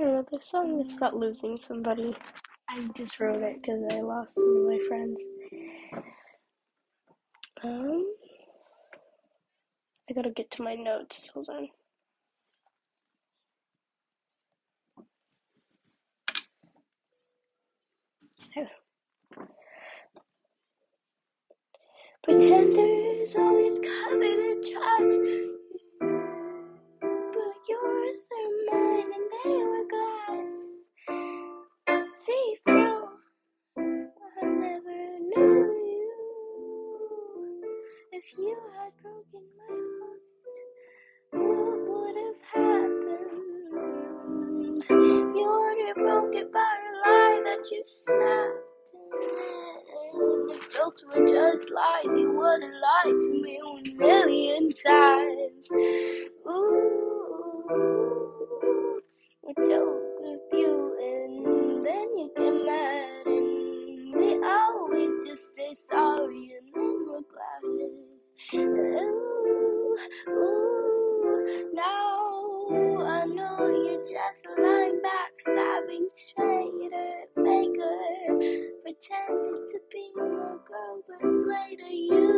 I don't know, this song is about losing somebody. I just wrote it because I lost one of my friends. Um, I gotta get to my notes. Hold on. Pretenders always cover their tracks, If you had broken my heart, what would have happened? You only broke it by a lie that you snapped. And if jokes were just lies, you would have lied to me a million times. Ooh, a joke just a lying, backstabbing traitor, faker, pretended to be my girl, but later used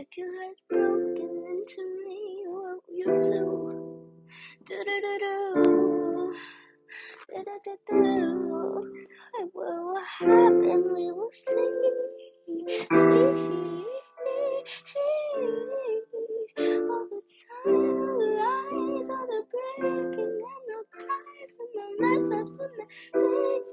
If you had broken into me, what would you do? Do do do do. Do do do do. What will happen? We will see. See. All the time, the lies, all the breaking and the cries and the mess ups and the things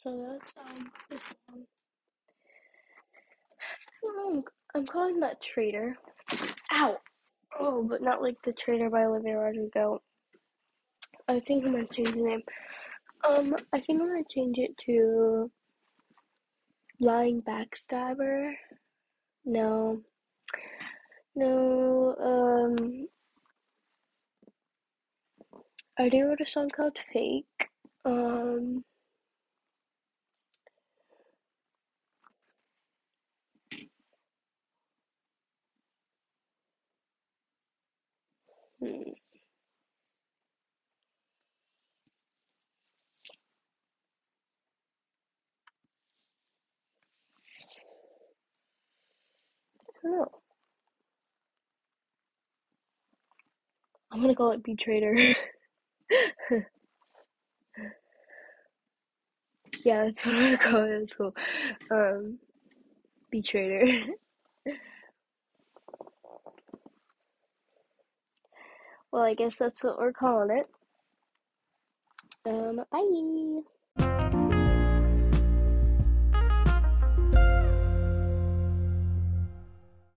So that's um one. I don't know, I'm, I'm calling that Traitor. Ow! Oh, but not like the Traitor by Olivia Rodrigo. I think I'm gonna change the name. Um, I think I'm gonna change it to Lying Backstabber. No. No, um, I already wrote a song called Fake. Um, hmm, I know. I'm gonna call it Be Traitor. yeah, that's what gonna call it. It's cool. Um, Be well, I guess that's what we're calling it. Um, bye.